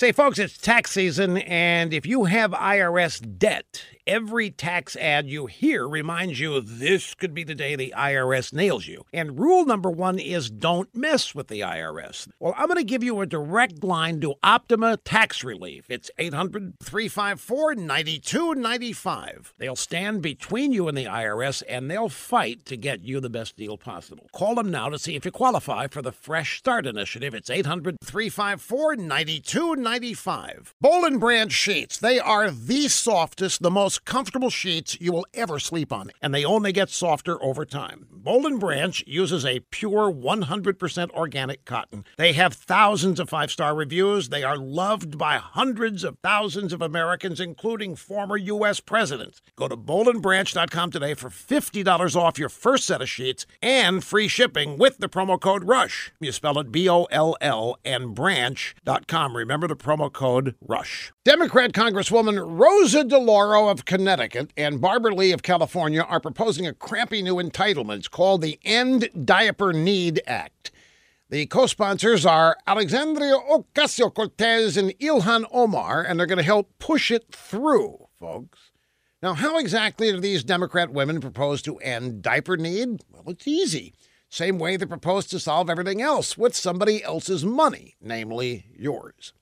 Say, folks, it's tax season, and if you have IRS debt, every tax ad you hear reminds you this could be the day the IRS nails you. And rule number one is don't mess with the IRS. Well, I'm going to give you a direct line to Optima Tax Relief. It's 800 354 9295. They'll stand between you and the IRS, and they'll fight to get you the best deal possible. Call them now to see if you qualify for the Fresh Start Initiative. It's 800 354 9295. 95. Boll and Branch sheets. They are the softest, the most comfortable sheets you will ever sleep on, and they only get softer over time. Boll and Branch uses a pure 100% organic cotton. They have thousands of five-star reviews. They are loved by hundreds of thousands of Americans, including former U.S. presidents. Go to bollandbranch.com today for $50 off your first set of sheets and free shipping with the promo code RUSH. You spell it B-O-L-L and branch.com. Remember the promo code RUSH. Democrat Congresswoman Rosa DeLauro of Connecticut and Barbara Lee of California are proposing a crampy new entitlement it's called the End Diaper Need Act. The co sponsors are Alexandria Ocasio Cortez and Ilhan Omar, and they're going to help push it through, folks. Now, how exactly do these Democrat women propose to end diaper need? Well, it's easy. Same way they propose to solve everything else with somebody else's money, namely yours.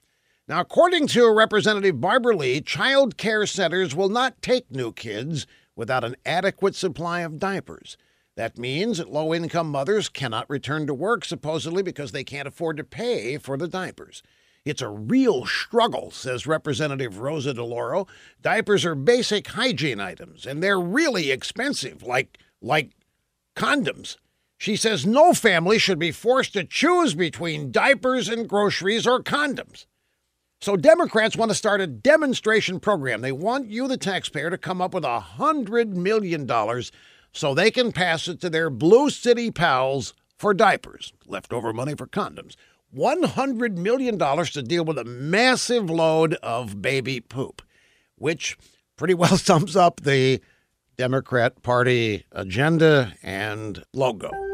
Now, according to Representative Barbara Lee, child care centers will not take new kids without an adequate supply of diapers. That means that low income mothers cannot return to work, supposedly because they can't afford to pay for the diapers. It's a real struggle, says Representative Rosa DeLauro. Diapers are basic hygiene items, and they're really expensive, like, like condoms. She says no family should be forced to choose between diapers and groceries or condoms. So Democrats want to start a demonstration program. They want you, the taxpayer, to come up with a hundred million dollars so they can pass it to their blue city pals for diapers, leftover money for condoms. $100 million to deal with a massive load of baby poop, which pretty well sums up the Democrat Party agenda and logo.